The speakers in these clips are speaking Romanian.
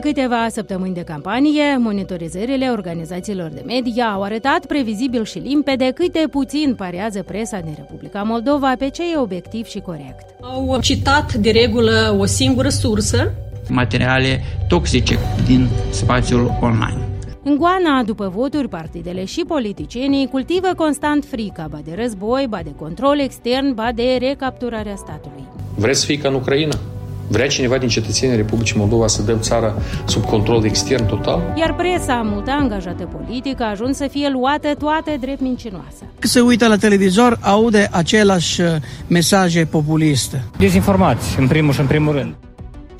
câteva săptămâni de campanie, monitorizările organizațiilor de media au arătat previzibil și limpede cât de puțin parează presa din Republica Moldova pe ce e obiectiv și corect. Au citat de regulă o singură sursă. Materiale toxice din spațiul online. În Goana, după voturi, partidele și politicienii cultivă constant frica, ba de război, ba de control extern, ba de recapturarea statului. Vreți să fii ca în Ucraina? Vrea cineva din cetățenii Republicii Moldova să dăm țara sub control extern total? Iar presa, multă angajată politică, a ajuns să fie luată toate drept mincinoasă. Se uită la televizor, aude același uh, mesaje populiste. Dezinformați, în primul și în primul rând.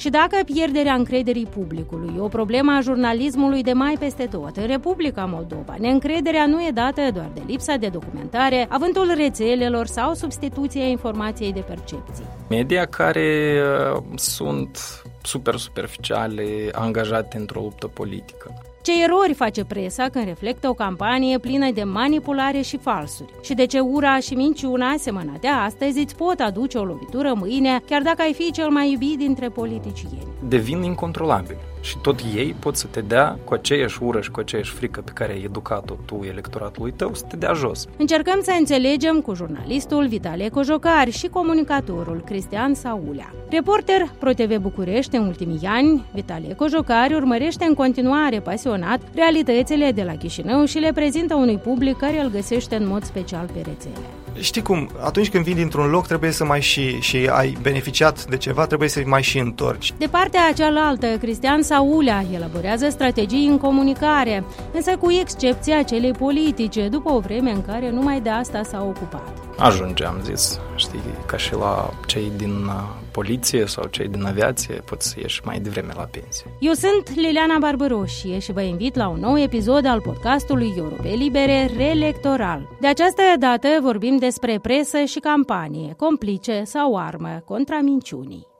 Și dacă pierderea încrederii publicului e o problemă a jurnalismului de mai peste tot în Republica Moldova, neîncrederea nu e dată doar de lipsa de documentare, avântul rețelelor sau substituția informației de percepții. Media care uh, sunt super superficiale, angajate într-o luptă politică. Ce erori face presa când reflectă o campanie plină de manipulare și falsuri? Și de ce ura și minciuna semănate astăzi îți pot aduce o lovitură mâine, chiar dacă ai fi cel mai iubit dintre politicieni? Devin incontrolabili și tot ei pot să te dea cu aceeași ură și cu aceeași frică pe care ai educat-o tu electoratului tău să te dea jos. Încercăm să înțelegem cu jurnalistul Vitalie Cojocari și comunicatorul Cristian Saulea. Reporter ProTV București în ultimii ani, Vitalie Cojocari urmărește în continuare pasionat realitățile de la Chișinău și le prezintă unui public care îl găsește în mod special pe rețele. Știi cum, atunci când vii dintr-un loc trebuie să mai și, și ai beneficiat de ceva, trebuie să mai și întorci. De partea cealaltă, Cristian Saulea elaborează strategii în comunicare, însă cu excepția celei politice, după o vreme în care numai de asta s-a ocupat. Ajunge, am zis, știi, ca și la cei din uh, poliție sau cei din aviație, poți să ieși mai devreme la pensie. Eu sunt Liliana Barbăroșie și vă invit la un nou episod al podcastului Europe Libere Reelectoral. De această dată vorbim despre presă și campanie, complice sau armă contra minciunii.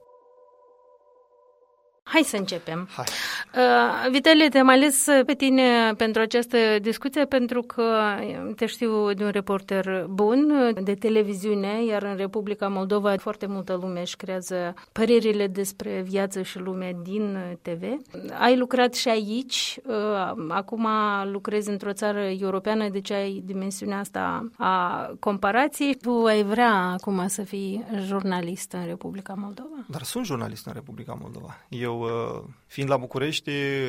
Hai să începem. Hai. Uh, Vitalie, te-am ales pe tine pentru această discuție pentru că te știu de un reporter bun de televiziune, iar în Republica Moldova foarte multă lume își creează părerile despre viață și lume din TV. Ai lucrat și aici, uh, acum lucrezi într-o țară europeană, deci ai dimensiunea asta a comparației. Tu ai vrea acum să fii jurnalist în Republica Moldova? Dar sunt jurnalist în Republica Moldova. Eu Uh, fiind la București,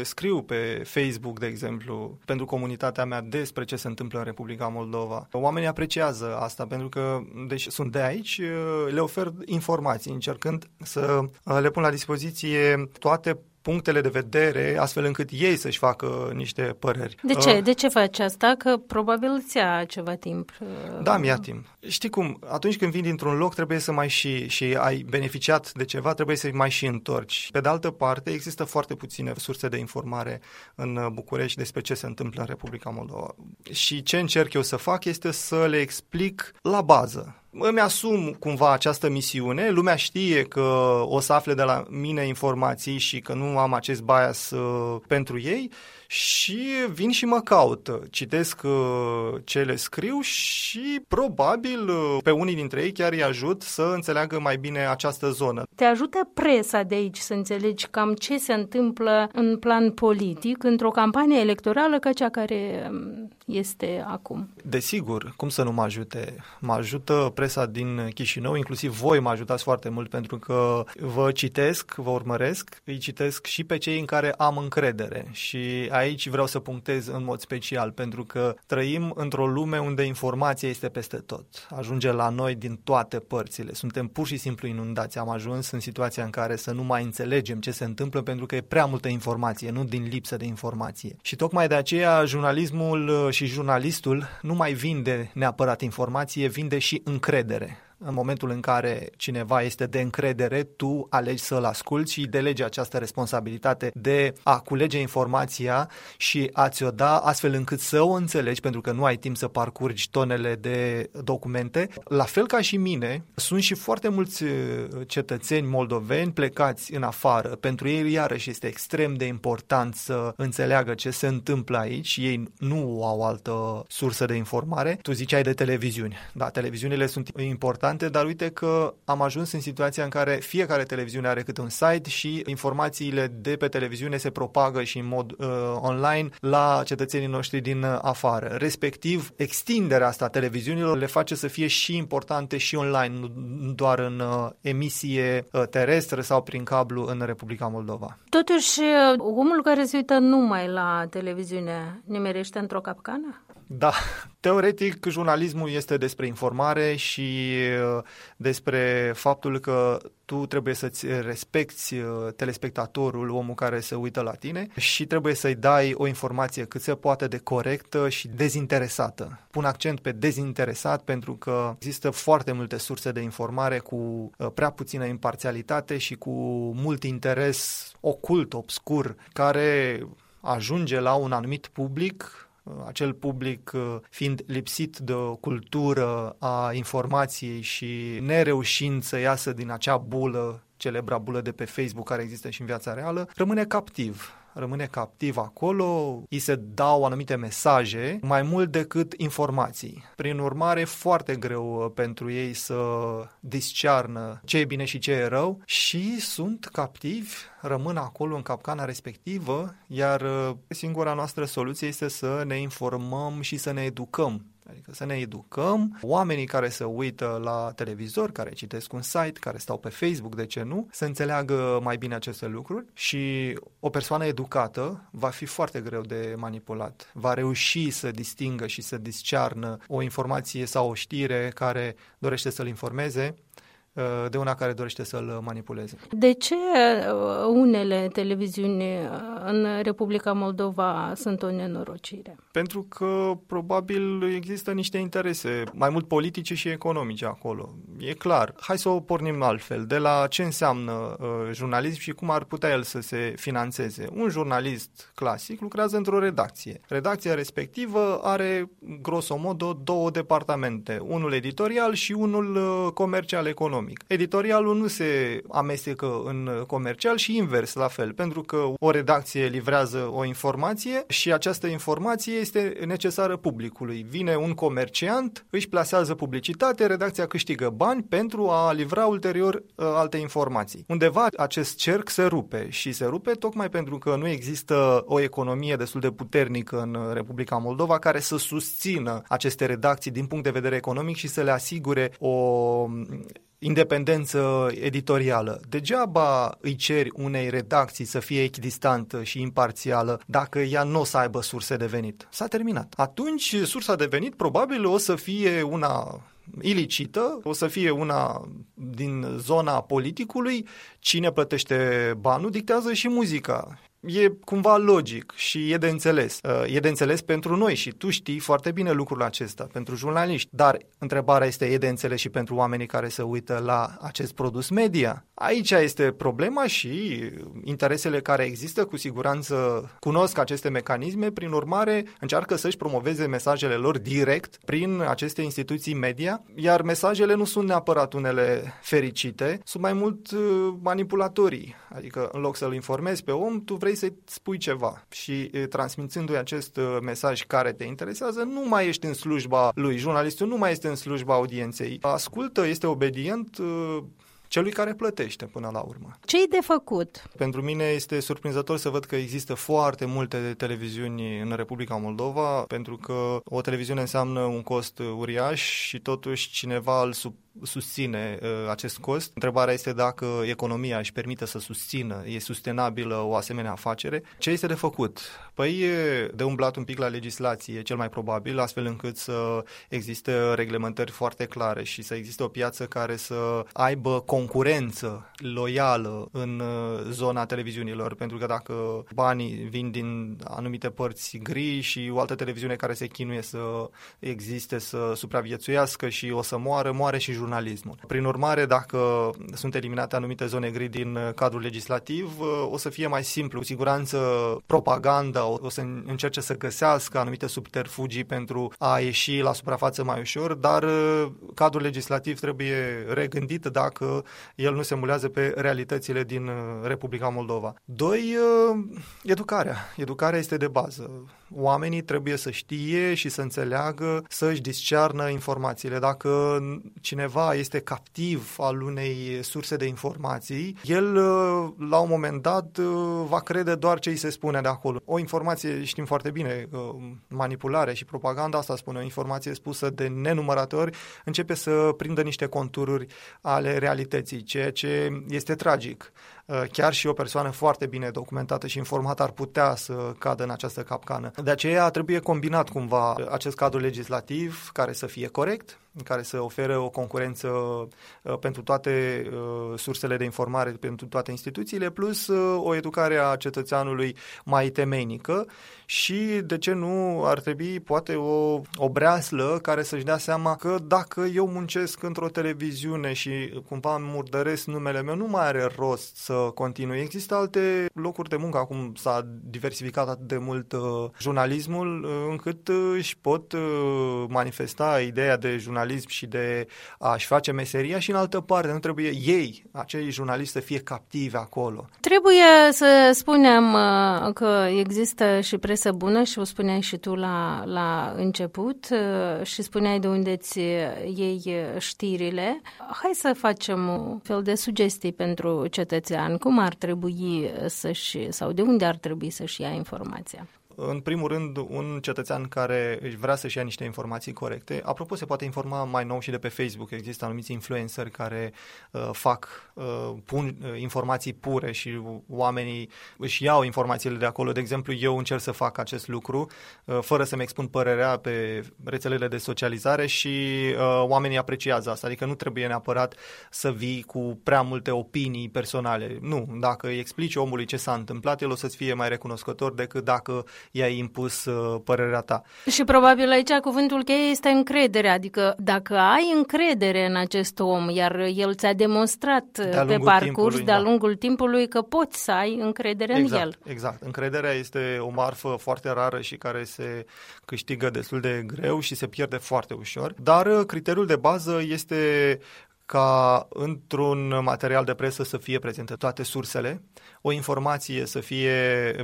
scriu pe Facebook, de exemplu, pentru comunitatea mea despre ce se întâmplă în Republica Moldova. Oamenii apreciază asta pentru că, deși sunt de aici, uh, le ofer informații, încercând să uh, le pun la dispoziție toate punctele de vedere, astfel încât ei să-și facă niște păreri. De ce? Uh, de ce faci asta? Că probabil îți ia ceva timp. Uh... Da, mi-ia timp. Știi cum, atunci când vii dintr-un loc trebuie să mai și, și ai beneficiat de ceva, trebuie să mai și întorci. Pe de altă parte, există foarte puține surse de informare în București despre ce se întâmplă în Republica Moldova. Și ce încerc eu să fac este să le explic la bază îmi asum cumva această misiune, lumea știe că o să afle de la mine informații și că nu am acest bias uh, pentru ei și vin și mă caută. Citesc uh, ce le scriu și probabil uh, pe unii dintre ei chiar îi ajut să înțeleagă mai bine această zonă. Te ajută presa de aici să înțelegi cam ce se întâmplă în plan politic într-o campanie electorală ca cea care um, este acum. Desigur, cum să nu mă ajute? Mă ajută presa din Chișinău, inclusiv voi mă ajutați foarte mult pentru că vă citesc, vă urmăresc, îi citesc și pe cei în care am încredere și aici vreau să punctez în mod special pentru că trăim într-o lume unde informația este peste tot. Ajunge la noi din toate părțile. Suntem pur și simplu inundați. Am ajuns în situația în care să nu mai înțelegem ce se întâmplă pentru că e prea multă informație, nu din lipsă de informație. Și tocmai de aceea jurnalismul și jurnalistul nu mai vinde neapărat informație, vinde și încredere credere. În momentul în care cineva este de încredere, tu alegi să-l asculți și delegi această responsabilitate de a culege informația și a ți-o da astfel încât să o înțelegi, pentru că nu ai timp să parcurgi tonele de documente. La fel ca și mine, sunt și foarte mulți uh, cetățeni moldoveni plecați în afară. Pentru ei, iarăși, este extrem de important să înțeleagă ce se întâmplă aici. Ei nu au altă sursă de informare. Tu ziceai de televiziuni. Da, televiziunile sunt importante importante, dar uite că am ajuns în situația în care fiecare televiziune are câte un site și informațiile de pe televiziune se propagă și în mod uh, online la cetățenii noștri din afară. Respectiv, extinderea asta a televiziunilor le face să fie și importante și online, nu doar în uh, emisie uh, terestră sau prin cablu în Republica Moldova. Totuși, uh, omul care se uită numai la televiziune nimerește într-o capcană? Da, teoretic jurnalismul este despre informare și uh, despre faptul că tu trebuie să-ți respecti uh, telespectatorul, omul care se uită la tine și trebuie să-i dai o informație cât se poate de corectă și dezinteresată. Pun accent pe dezinteresat pentru că există foarte multe surse de informare cu uh, prea puțină imparțialitate și cu mult interes ocult, obscur, care ajunge la un anumit public Uh, acel public uh, fiind lipsit de o cultură a informației și nereușind să iasă din acea bulă, celebra bulă de pe Facebook care există și în viața reală, rămâne captiv rămâne captiv acolo, îi se dau anumite mesaje mai mult decât informații. Prin urmare, foarte greu uh, pentru ei să discearnă ce e bine și ce e rău și sunt captivi, rămân acolo în capcana respectivă, iar uh, singura noastră soluție este să ne informăm și să ne educăm Adică să ne educăm, oamenii care se uită la televizor, care citesc un site, care stau pe Facebook, de ce nu, să înțeleagă mai bine aceste lucruri și o persoană educată va fi foarte greu de manipulat. Va reuși să distingă și să discearnă o informație sau o știre care dorește să-l informeze Uh, de una care dorește să-l manipuleze. De ce uh, unele televiziuni uh, în Republica Moldova sunt o nenorocire? Pentru că probabil există niște interese mai mult politice și economice acolo. E clar. Hai să o pornim altfel. De la ce înseamnă uh, jurnalism și cum ar putea el să se financeze. Un jurnalist clasic lucrează într-o redacție. Redacția respectivă are grosomodo două departamente. Unul editorial și unul comercial economic economic. Editorialul nu se amestecă în comercial și invers la fel, pentru că o redacție livrează o informație și această informație este necesară publicului. Vine un comerciant, își plasează publicitate, redacția câștigă bani pentru a livra ulterior uh, alte informații. Undeva acest cerc se rupe și se rupe tocmai pentru că nu există o economie destul de puternică în Republica Moldova care să susțină aceste redacții din punct de vedere economic și să le asigure o independență editorială. Degeaba îi ceri unei redacții să fie echidistantă și imparțială dacă ea nu o să aibă surse de venit. S-a terminat. Atunci, sursa de venit probabil o să fie una ilicită, o să fie una din zona politicului, cine plătește banul dictează și muzica e cumva logic și e de înțeles. Uh, e de înțeles pentru noi și tu știi foarte bine lucrul acesta, pentru jurnaliști. Dar întrebarea este, e de înțeles și pentru oamenii care se uită la acest produs media? Aici este problema și interesele care există cu siguranță cunosc aceste mecanisme, prin urmare încearcă să-și promoveze mesajele lor direct prin aceste instituții media, iar mesajele nu sunt neapărat unele fericite, sunt mai mult uh, manipulatorii. Adică în loc să-l informezi pe om, tu vrei vrei să-i spui ceva și transmițându-i acest mesaj care te interesează, nu mai ești în slujba lui. Jurnalistul nu mai este în slujba audienței. Ascultă, este obedient, celui care plătește până la urmă. ce e de făcut? Pentru mine este surprinzător să văd că există foarte multe televiziuni în Republica Moldova, pentru că o televiziune înseamnă un cost uriaș și totuși cineva îl sub susține uh, acest cost. Întrebarea este dacă economia își permite să susțină, e sustenabilă o asemenea afacere. Ce este de făcut? Păi e de umblat un pic la legislație, cel mai probabil, astfel încât să existe reglementări foarte clare și să existe o piață care să aibă concurență loială în uh, zona televiziunilor, pentru că dacă banii vin din anumite părți gri și o altă televiziune care se chinuie să existe, să supraviețuiască și o să moară, moare și jurnalismul. Prin urmare, dacă sunt eliminate anumite zone gri din uh, cadrul legislativ, uh, o să fie mai simplu. Cu siguranță propaganda o să încerce să găsească anumite subterfugii pentru a ieși la suprafață mai ușor, dar uh, cadrul legislativ trebuie regândit dacă el nu se mulează pe realitățile din Republica Moldova. Doi, educarea. Educarea este de bază. Oamenii trebuie să știe și să înțeleagă, să-și discearnă informațiile. Dacă cineva este captiv al unei surse de informații, el la un moment dat va crede doar ce îi se spune de acolo. O informație, știm foarte bine, manipulare și propaganda, asta spune, o informație spusă de nenumărate ori, începe să prindă niște contururi ale realității, ceea ce este tragic. Uh, chiar și o persoană foarte bine documentată și informată ar putea să cadă în această capcană. De aceea trebuie combinat cumva acest cadru legislativ care să fie corect, care să ofere o concurență uh, pentru toate uh, sursele de informare, pentru toate instituțiile, plus o educare a cetățeanului mai temeinică și, de ce nu, ar trebui poate o, o breaslă care să-și dea seama că dacă eu muncesc într-o televiziune și cumva îmi murdăresc numele meu, nu mai are rost să continui. Există alte locuri de muncă, acum s-a diversificat atât de mult uh, jurnalismul, uh, încât uh, își pot uh, manifesta ideea de jurnalism și de a-și face meseria și în altă parte. Nu trebuie ei, acei jurnaliști, să fie captivi acolo. Trebuie să spunem uh, că există și presă presă bună și o spuneai și tu la, la început uh, și spuneai de unde ți iei știrile. Hai să facem un fel de sugestii pentru cetățean. Cum ar trebui să-și, sau de unde ar trebui să-și ia informația? În primul rând, un cetățean care își vrea să-și ia niște informații corecte, apropo, se poate informa mai nou și de pe Facebook. Există anumiți influenceri care uh, fac, uh, pun uh, informații pure și oamenii își iau informațiile de acolo. De exemplu, eu încerc să fac acest lucru uh, fără să-mi expun părerea pe rețelele de socializare și uh, oamenii apreciază asta. Adică nu trebuie neapărat să vii cu prea multe opinii personale. Nu, dacă îi explici omului ce s-a întâmplat, el o să-ți fie mai recunoscător decât dacă i-ai impus uh, părerea ta. Și probabil aici cuvântul cheie este încredere, adică dacă ai încredere în acest om, iar el ți-a demonstrat de pe parcurs de-a da. lungul timpului că poți să ai încredere exact, în el. Exact. Încrederea este o marfă foarte rară și care se câștigă destul de greu și se pierde foarte ușor, dar uh, criteriul de bază este ca într-un material de presă să fie prezente toate sursele, o informație să fie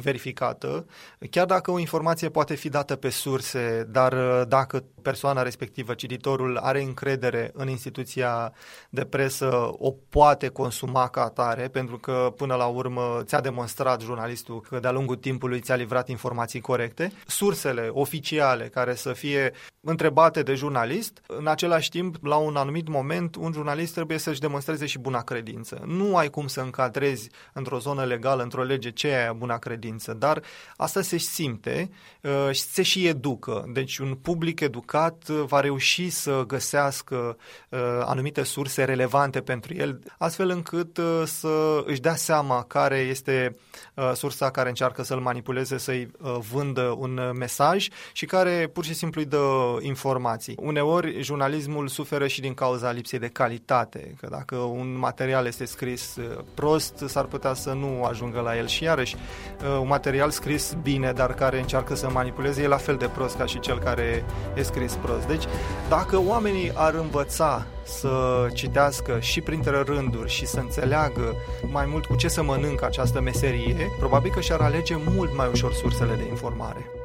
verificată, chiar dacă o informație poate fi dată pe surse, dar uh, dacă persoana respectivă, cititorul, are încredere în instituția de presă, o poate consuma ca atare, pentru că până la urmă ți-a demonstrat jurnalistul că de-a lungul timpului ți-a livrat informații corecte. Sursele oficiale care să fie întrebate de jurnalist, în același timp, la un anumit moment, un jurnalist trebuie să-și demonstreze și buna credință. Nu ai cum să încadrezi într-o zonă legală, într-o lege, ce e buna credință, dar asta se simte uh, și se și educă. Deci un public educat uh, va reuși să găsească uh, anumite surse relevante pentru el, astfel încât să își dea seama care este sursa care încearcă să-l manipuleze, să-i vândă un mesaj și care pur și simplu îi dă informații. Uneori, jurnalismul suferă și din cauza lipsei de calitate, că dacă un material este scris prost, s-ar putea să nu ajungă la el și iarăși uh, un material scris bine, dar care încearcă să manipuleze, e la fel de prost ca și cel care e scris prost. Deci, dacă oamenii ar învăța să citească și printre rânduri și să înțeleagă mai mult cu ce să mănâncă această meserie, probabil că și-ar alege mult mai ușor sursele de informare.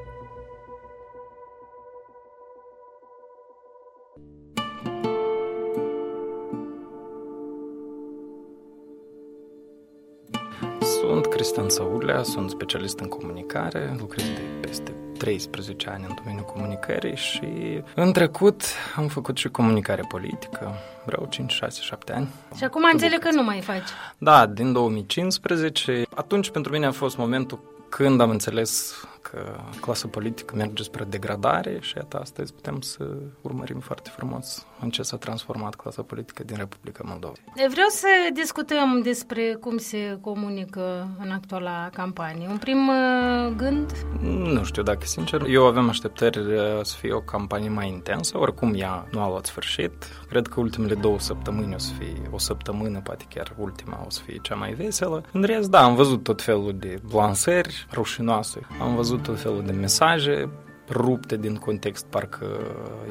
Cristian Saulea, sunt specialist în comunicare, lucrez de peste 13 ani în domeniul comunicării și în trecut am făcut și comunicare politică, vreau 5, 6, 7 ani. Și acum înțeleg că nu mai faci. Da, din 2015. Atunci pentru mine a fost momentul când am înțeles că clasa politică merge spre degradare și iată astăzi putem să urmărim foarte frumos în ce s-a transformat clasa politică din Republica Moldova. Vreau să discutăm despre cum se comunică în actuala campanie. Un prim uh, gând? Nu știu dacă sincer. Eu aveam așteptări uh, să fie o campanie mai intensă, oricum ea nu a luat sfârșit. Cred că ultimele două săptămâni o să fie o săptămână, poate chiar ultima o să fie cea mai veselă. În rest, da, am văzut tot felul de lansări rușinoase, am văzut tot felul de mesaje rupte din context, parcă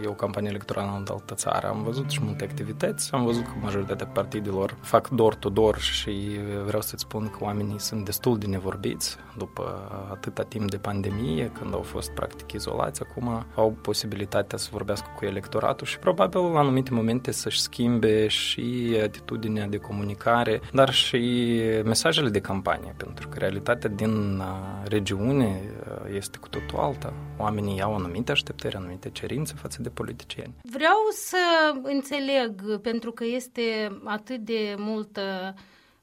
e o campanie electorală în altă țară. Am văzut și multe activități, am văzut că majoritatea partidelor fac door-to-door și vreau să-ți spun că oamenii sunt destul de nevorbiți după atâta timp de pandemie, când au fost practic izolați, acum au posibilitatea să vorbească cu electoratul și probabil în anumite momente să-și schimbe și atitudinea de comunicare, dar și mesajele de campanie, pentru că realitatea din regiune este cu totul alta. Oamenii au anumite așteptări, anumite cerințe față de politicieni. Vreau să înțeleg, pentru că este atât de multă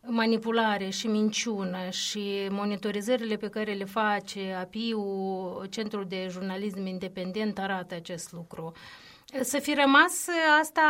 manipulare și minciună și monitorizările pe care le face API-ul, Centrul de Jurnalism Independent, arată acest lucru. Să fi rămas asta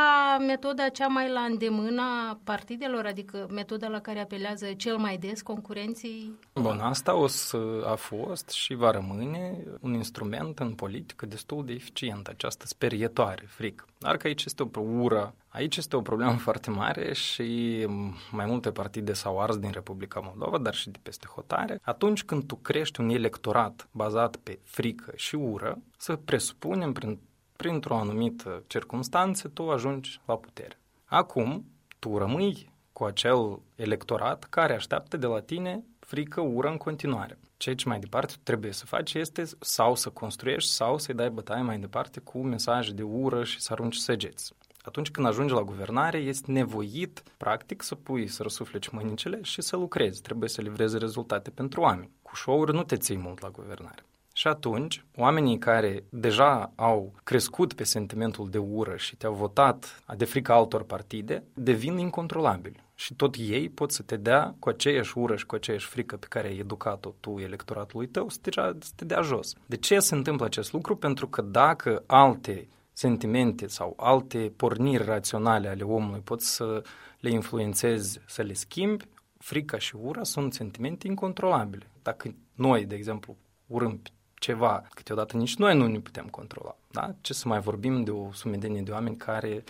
metoda cea mai la îndemâna partidelor, adică metoda la care apelează cel mai des concurenții? Bun, asta o să a fost și va rămâne un instrument în politică destul de eficient, această sperietoare, frică. Dar că aici este o ură, aici este o problemă foarte mare și mai multe partide s-au ars din Republica Moldova, dar și de peste hotare. Atunci când tu crești un electorat bazat pe frică și ură, să presupunem prin printr-o anumită circunstanță, tu ajungi la putere. Acum, tu rămâi cu acel electorat care așteaptă de la tine frică, ură în continuare. Ceea ce mai departe trebuie să faci este sau să construiești sau să-i dai bătaie mai departe cu mesaje de ură și să arunci săgeți. Atunci când ajungi la guvernare, este nevoit, practic, să pui, să răsufleci mânicile și să lucrezi. Trebuie să livrezi rezultate pentru oameni. Cu show-uri nu te ții mult la guvernare. Și atunci, oamenii care deja au crescut pe sentimentul de ură și te-au votat de frică altor partide, devin incontrolabili. Și tot ei pot să te dea cu aceeași ură și cu aceeași frică pe care ai educat-o tu electoratului tău, să te, să te dea jos. De ce se întâmplă acest lucru? Pentru că dacă alte sentimente sau alte porniri raționale ale omului pot să le influențezi, să le schimbi, frica și ura sunt sentimente incontrolabile. Dacă noi, de exemplu, urâm ceva, câteodată nici noi nu ne putem controla. Da? Ce să mai vorbim de o sumedenie de oameni care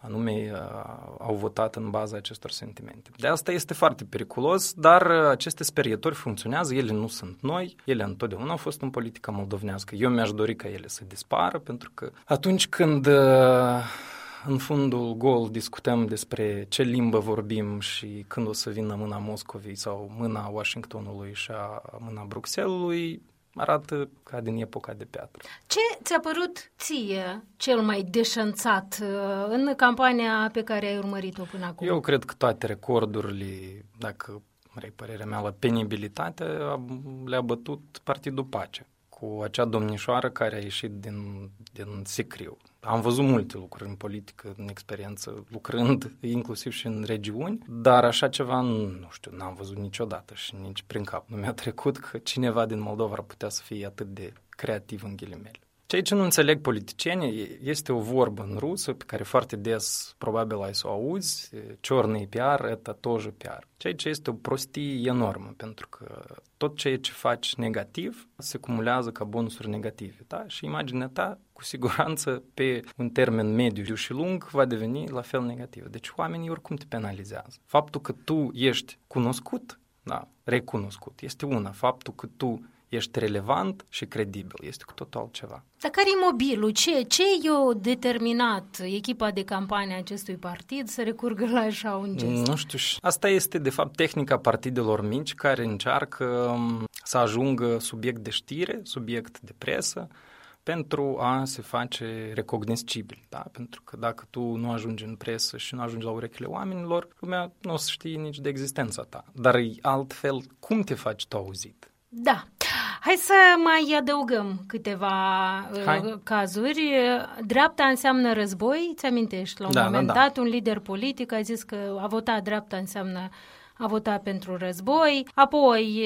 anume uh, au votat în baza acestor sentimente. De asta este foarte periculos, dar uh, aceste sperietori funcționează, ele nu sunt noi, ele întotdeauna au fost în politica moldovnească. Eu mi-aș dori ca ele să dispară, pentru că atunci când uh, în fundul gol discutăm despre ce limbă vorbim și când o să vină mâna Moscovei sau mâna Washingtonului și a mâna Bruxellesului, arată ca din epoca de piatră. Ce ți-a părut ție cel mai deșanțat uh, în campania pe care ai urmărit-o până acum? Eu cred că toate recordurile, dacă vrei părerea mea, la penibilitate, le-a bătut Partidul Pace cu acea domnișoară care a ieșit din, din sicriu. Am văzut multe lucruri în politică, în experiență, lucrând inclusiv și în regiuni, dar așa ceva, nu știu, n-am văzut niciodată și nici prin cap nu mi-a trecut că cineva din Moldova ar putea să fie atât de creativ în ghilimele. Ceea ce nu înțeleg politicienii este o vorbă în rusă pe care foarte des probabil ai să o auzi, ciornii PR, это тоже PR. Ceea ce este o prostie enormă, pentru că tot ceea ce faci negativ se cumulează ca bonusuri negative. Da? Și imaginea ta, cu siguranță, pe un termen mediu și lung, va deveni la fel negativ. Deci oamenii oricum te penalizează. Faptul că tu ești cunoscut, da, recunoscut, este una. Faptul că tu ești relevant și credibil. Este cu totul altceva. Dar care e mobilul? Ce, ce i-a determinat echipa de campanie a acestui partid să recurgă la așa un gest? Nu știu. Asta este, de fapt, tehnica partidelor mici care încearcă um, să ajungă subiect de știre, subiect de presă, pentru a se face recognoscibil. Da? Pentru că dacă tu nu ajungi în presă și nu ajungi la urechile oamenilor, lumea nu o să știe nici de existența ta. Dar altfel, cum te faci tu auzit? Da. Hai să mai adăugăm câteva uh, Hai. cazuri. Dreapta înseamnă război, ți amintești? La un da, moment da, da. dat, un lider politic a zis că a votat dreapta înseamnă a votat pentru război, apoi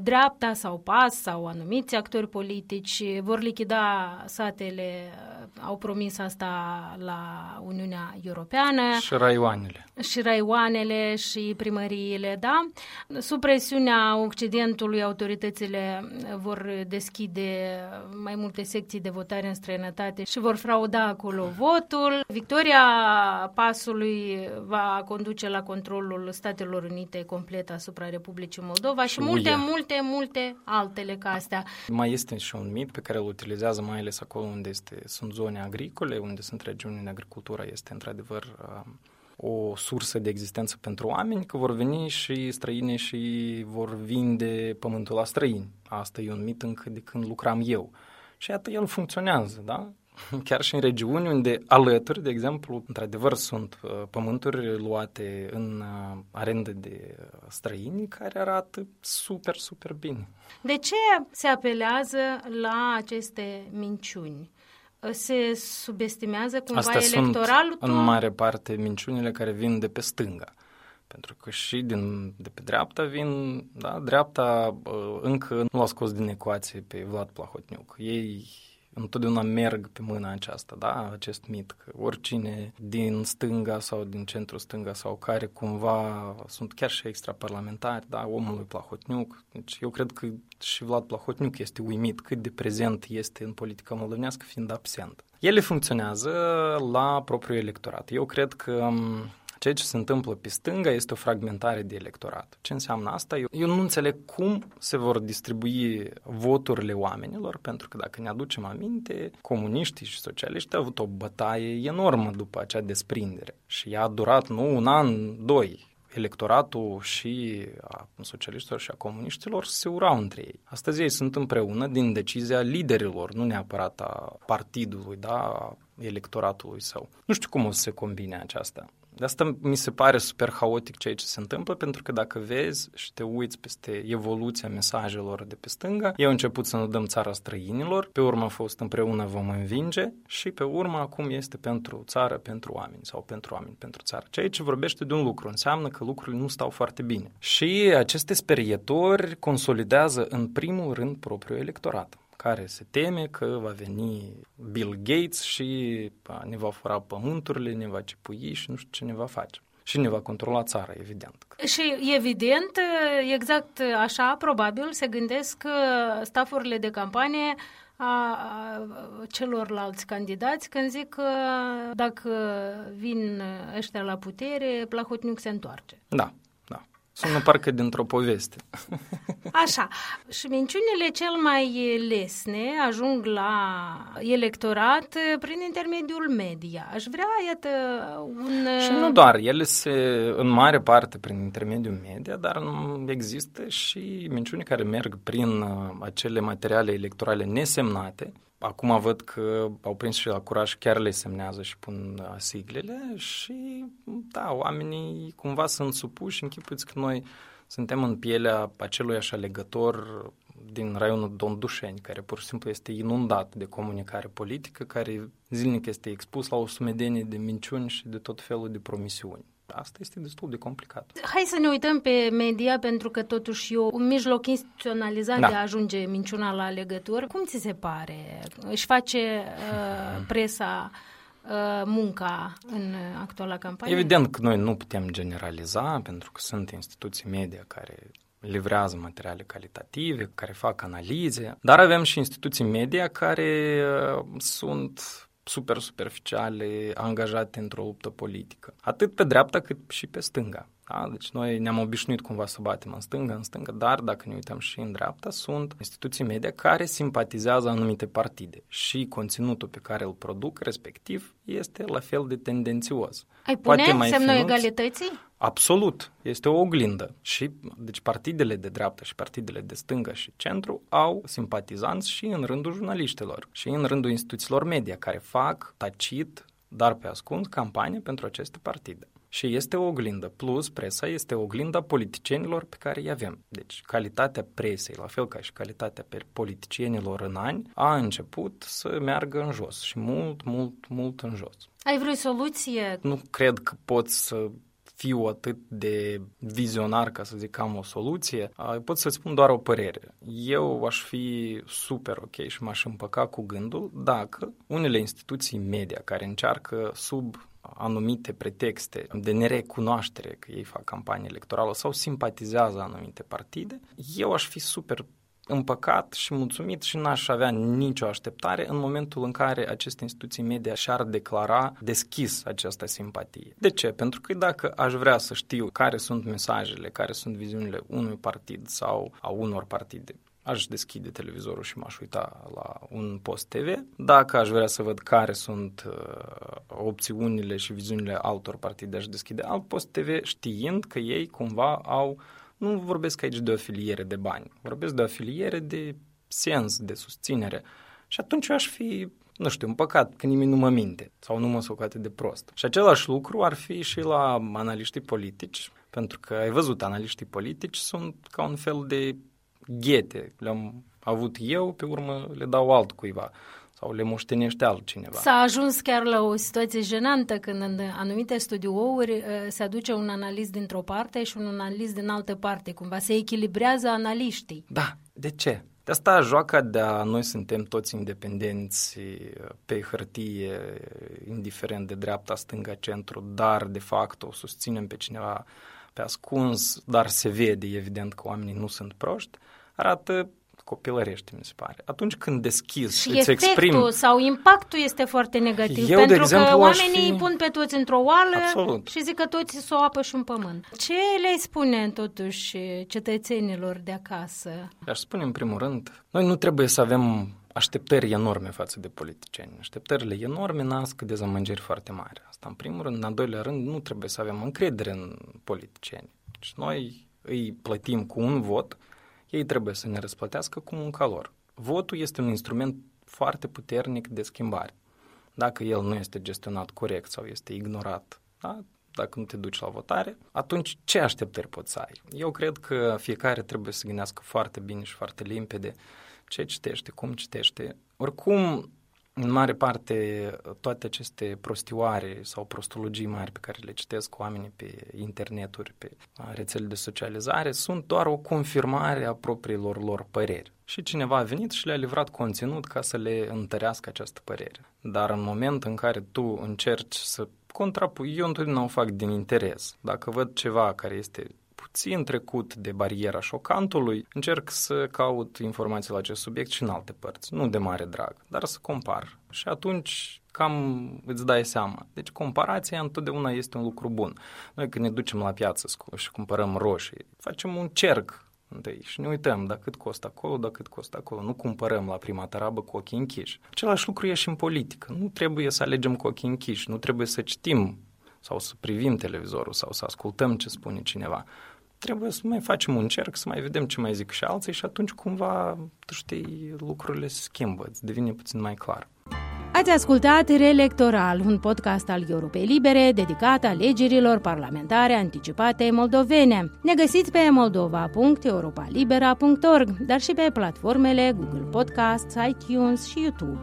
dreapta sau PAS sau anumiți actori politici vor lichida satele, au promis asta la Uniunea Europeană. Și raioanele. Și raioanele și primăriile, da? Sub presiunea Occidentului, autoritățile vor deschide mai multe secții de votare în străinătate și vor frauda acolo votul. Victoria pasului va conduce la controlul Statelor Unite pornite complet asupra Republicii Moldova și, Și multe, UE. multe, multe altele ca astea. Mai este și un mit pe care îl utilizează mai ales acolo unde este, sunt zone agricole, unde sunt regiuni unde agricultura este într-adevăr uh, o sursă de existență pentru oameni, că vor veni și străini și vor vinde pământul la străini. Asta e un mit încă de când lucram eu. Și iată, el funcționează, da? Chiar și în regiuni unde alături, de exemplu, într-adevăr sunt uh, pământuri luate în uh, arendă de uh, străini care arată super, super bine. De ce se apelează la aceste minciuni? Se subestimează cumva Astea electoralul? sunt în mare parte minciunile care vin de pe stânga. Pentru că și din, de pe dreapta vin, da, dreapta uh, încă nu l-a scos din ecuație pe Vlad Plahotniuc. Ei întotdeauna merg pe mâna aceasta, da, acest mit, că oricine din stânga sau din centrul stânga sau care cumva sunt chiar și extraparlamentari, da, omul lui Plahotniuc. Deci eu cred că și Vlad Plahotniuc este uimit cât de prezent este în politica moldovenească fiind absent. Ele funcționează la propriul electorat. Eu cred că ceea ce se întâmplă pe stânga este o fragmentare de electorat. Ce înseamnă asta? Eu, eu nu înțeleg cum se vor distribui voturile oamenilor, pentru că dacă ne aducem aminte, comuniștii și socialiștii au avut o bătaie enormă după acea desprindere și ea a durat nu un an, doi, electoratul și a socialiștilor și a comuniștilor se urau între ei. Astăzi ei sunt împreună din decizia liderilor, nu neapărat a partidului, da, a electoratului său. Nu știu cum o să se combine aceasta. De asta mi se pare super haotic ceea ce se întâmplă, pentru că dacă vezi și te uiți peste evoluția mesajelor de pe stânga, ei au început să nu dăm țara străinilor, pe urmă a fost împreună vom învinge și pe urmă acum este pentru țară, pentru oameni sau pentru oameni, pentru țară. Ceea ce vorbește de un lucru, înseamnă că lucrurile nu stau foarte bine. Și aceste sperietori consolidează în primul rând propriul electorat care se teme că va veni Bill Gates și ne va fura pământurile, ne va cipui și nu știu ce ne va face. Și ne va controla țara, evident. Și evident, exact așa, probabil, se gândesc stafurile de campanie a celorlalți candidați când zic că dacă vin ăștia la putere, Plahotniuc se întoarce. Da, Sună parcă dintr-o poveste. Așa. Și minciunile cel mai lesne ajung la electorat prin intermediul media. Aș vrea, iată, un... Și nu doar. Ele se, în mare parte, prin intermediul media, dar există și minciuni care merg prin acele materiale electorale nesemnate, Acum văd că au prins și la curaj, chiar le semnează și pun siglele și, da, oamenii cumva sunt supuși. Închipuiți că noi suntem în pielea acelui așa legător din raionul Dondușeni, care pur și simplu este inundat de comunicare politică, care zilnic este expus la o sumedenie de minciuni și de tot felul de promisiuni. Asta este destul de complicat. Hai să ne uităm pe media, pentru că totuși e un mijloc instituționalizat da. de a ajunge minciuna la legături. Cum ți se pare? Își face uh, presa uh, munca în actuala campanie? Evident că noi nu putem generaliza, pentru că sunt instituții media care livrează materiale calitative, care fac analize, dar avem și instituții media care uh, sunt super superficiale, angajate într-o luptă politică. Atât pe dreapta cât și pe stânga. Da? Deci noi ne-am obișnuit cumva să batem în stânga, în stânga, dar dacă ne uităm și în dreapta, sunt instituții media care simpatizează anumite partide și conținutul pe care îl produc, respectiv, este la fel de tendențios. Ai pune Poate mai semnul finuț, egalității? Absolut. Este o oglindă. Și, deci, partidele de dreapta și partidele de stânga și centru au simpatizanți și în rândul jurnaliștilor și în rândul instituțiilor media care fac tacit, dar pe ascuns, campanie pentru aceste partide. Și este o oglindă. Plus, presa este o oglindă a politicienilor pe care îi avem. Deci, calitatea presei, la fel ca și calitatea politicienilor în ani, a început să meargă în jos și mult, mult, mult în jos. Ai vreo soluție? Nu cred că pot să fiu atât de vizionar ca să zic că am o soluție, pot să spun doar o părere. Eu aș fi super ok și m-aș împăca cu gândul dacă unele instituții media care încearcă sub anumite pretexte de nerecunoaștere că ei fac campanie electorală sau simpatizează anumite partide, eu aș fi super împăcat și mulțumit și n-aș avea nicio așteptare în momentul în care aceste instituții media și-ar declara deschis această simpatie. De ce? Pentru că dacă aș vrea să știu care sunt mesajele, care sunt viziunile unui partid sau a unor partide, aș deschide televizorul și m-aș uita la un post TV. Dacă aș vrea să văd care sunt uh, opțiunile și viziunile altor partide, aș deschide alt post TV știind că ei cumva au nu vorbesc aici de o afiliere de bani, vorbesc de o afiliere de sens, de susținere. Și atunci eu aș fi, nu știu, un păcat că nimeni nu mă minte sau nu mă socate de prost. Și același lucru ar fi și la analiștii politici, pentru că ai văzut, analiștii politici sunt ca un fel de ghete. Le-am avut eu, pe urmă le dau alt cuiva sau le moștenește altcineva. S-a ajuns chiar la o situație jenantă când în anumite studiouri uh, se aduce un analist dintr-o parte și un analist din altă parte. Cumva se echilibrează analiștii. Da, de ce? De asta joaca de a noi suntem toți independenți uh, pe hârtie, indiferent de dreapta, stânga, centru, dar de fapt o susținem pe cineva pe ascuns, dar se vede evident că oamenii nu sunt proști, arată copilărește, mi se pare. Atunci când deschizi și îți efectul exprim... sau impactul este foarte negativ, Eu, pentru de exemplu, că aș oamenii fi... îi pun pe toți într-o oală Absolut. și zic că toți s-o apă și un pământ. Ce le spune totuși cetățenilor de acasă? Aș spune în primul rând, noi nu trebuie să avem așteptări enorme față de politicieni. Așteptările enorme nasc dezamăgiri foarte mari. Asta în primul rând. În al doilea rând, nu trebuie să avem încredere în politicieni. Deci noi îi plătim cu un vot, ei trebuie să ne răsplătească cu munca lor. Votul este un instrument foarte puternic de schimbare. Dacă el nu este gestionat corect sau este ignorat, da? dacă nu te duci la votare, atunci ce așteptări poți să ai? Eu cred că fiecare trebuie să gândească foarte bine și foarte limpede ce citește, cum citește. Oricum, în mare parte, toate aceste prostioare sau prostologii mari pe care le citesc oamenii pe interneturi, pe rețele de socializare, sunt doar o confirmare a propriilor lor păreri. Și cineva a venit și le-a livrat conținut ca să le întărească această părere. Dar în moment în care tu încerci să contrapui, eu întotdeauna o fac din interes. Dacă văd ceva care este puțin trecut de bariera șocantului, încerc să caut informații la acest subiect și în alte părți, nu de mare drag, dar să compar. Și atunci cam îți dai seama. Deci comparația întotdeauna este un lucru bun. Noi când ne ducem la piață și cumpărăm roșii, facem un cerc întâi și ne uităm da cât costă acolo, da cât costă acolo. Nu cumpărăm la prima tarabă cu ochii închiși. Același lucru e și în politică. Nu trebuie să alegem cu ochii închiși, nu trebuie să citim sau să privim televizorul sau să ascultăm ce spune cineva trebuie să mai facem un cerc, să mai vedem ce mai zic și alții și atunci cumva, tu știi, lucrurile se schimbă, îți devine puțin mai clar. Ați ascultat Reelectoral, un podcast al Europei Libere dedicat alegerilor parlamentare anticipate moldovene. Ne găsiți pe moldova.europalibera.org, dar și pe platformele Google Podcasts, iTunes și YouTube.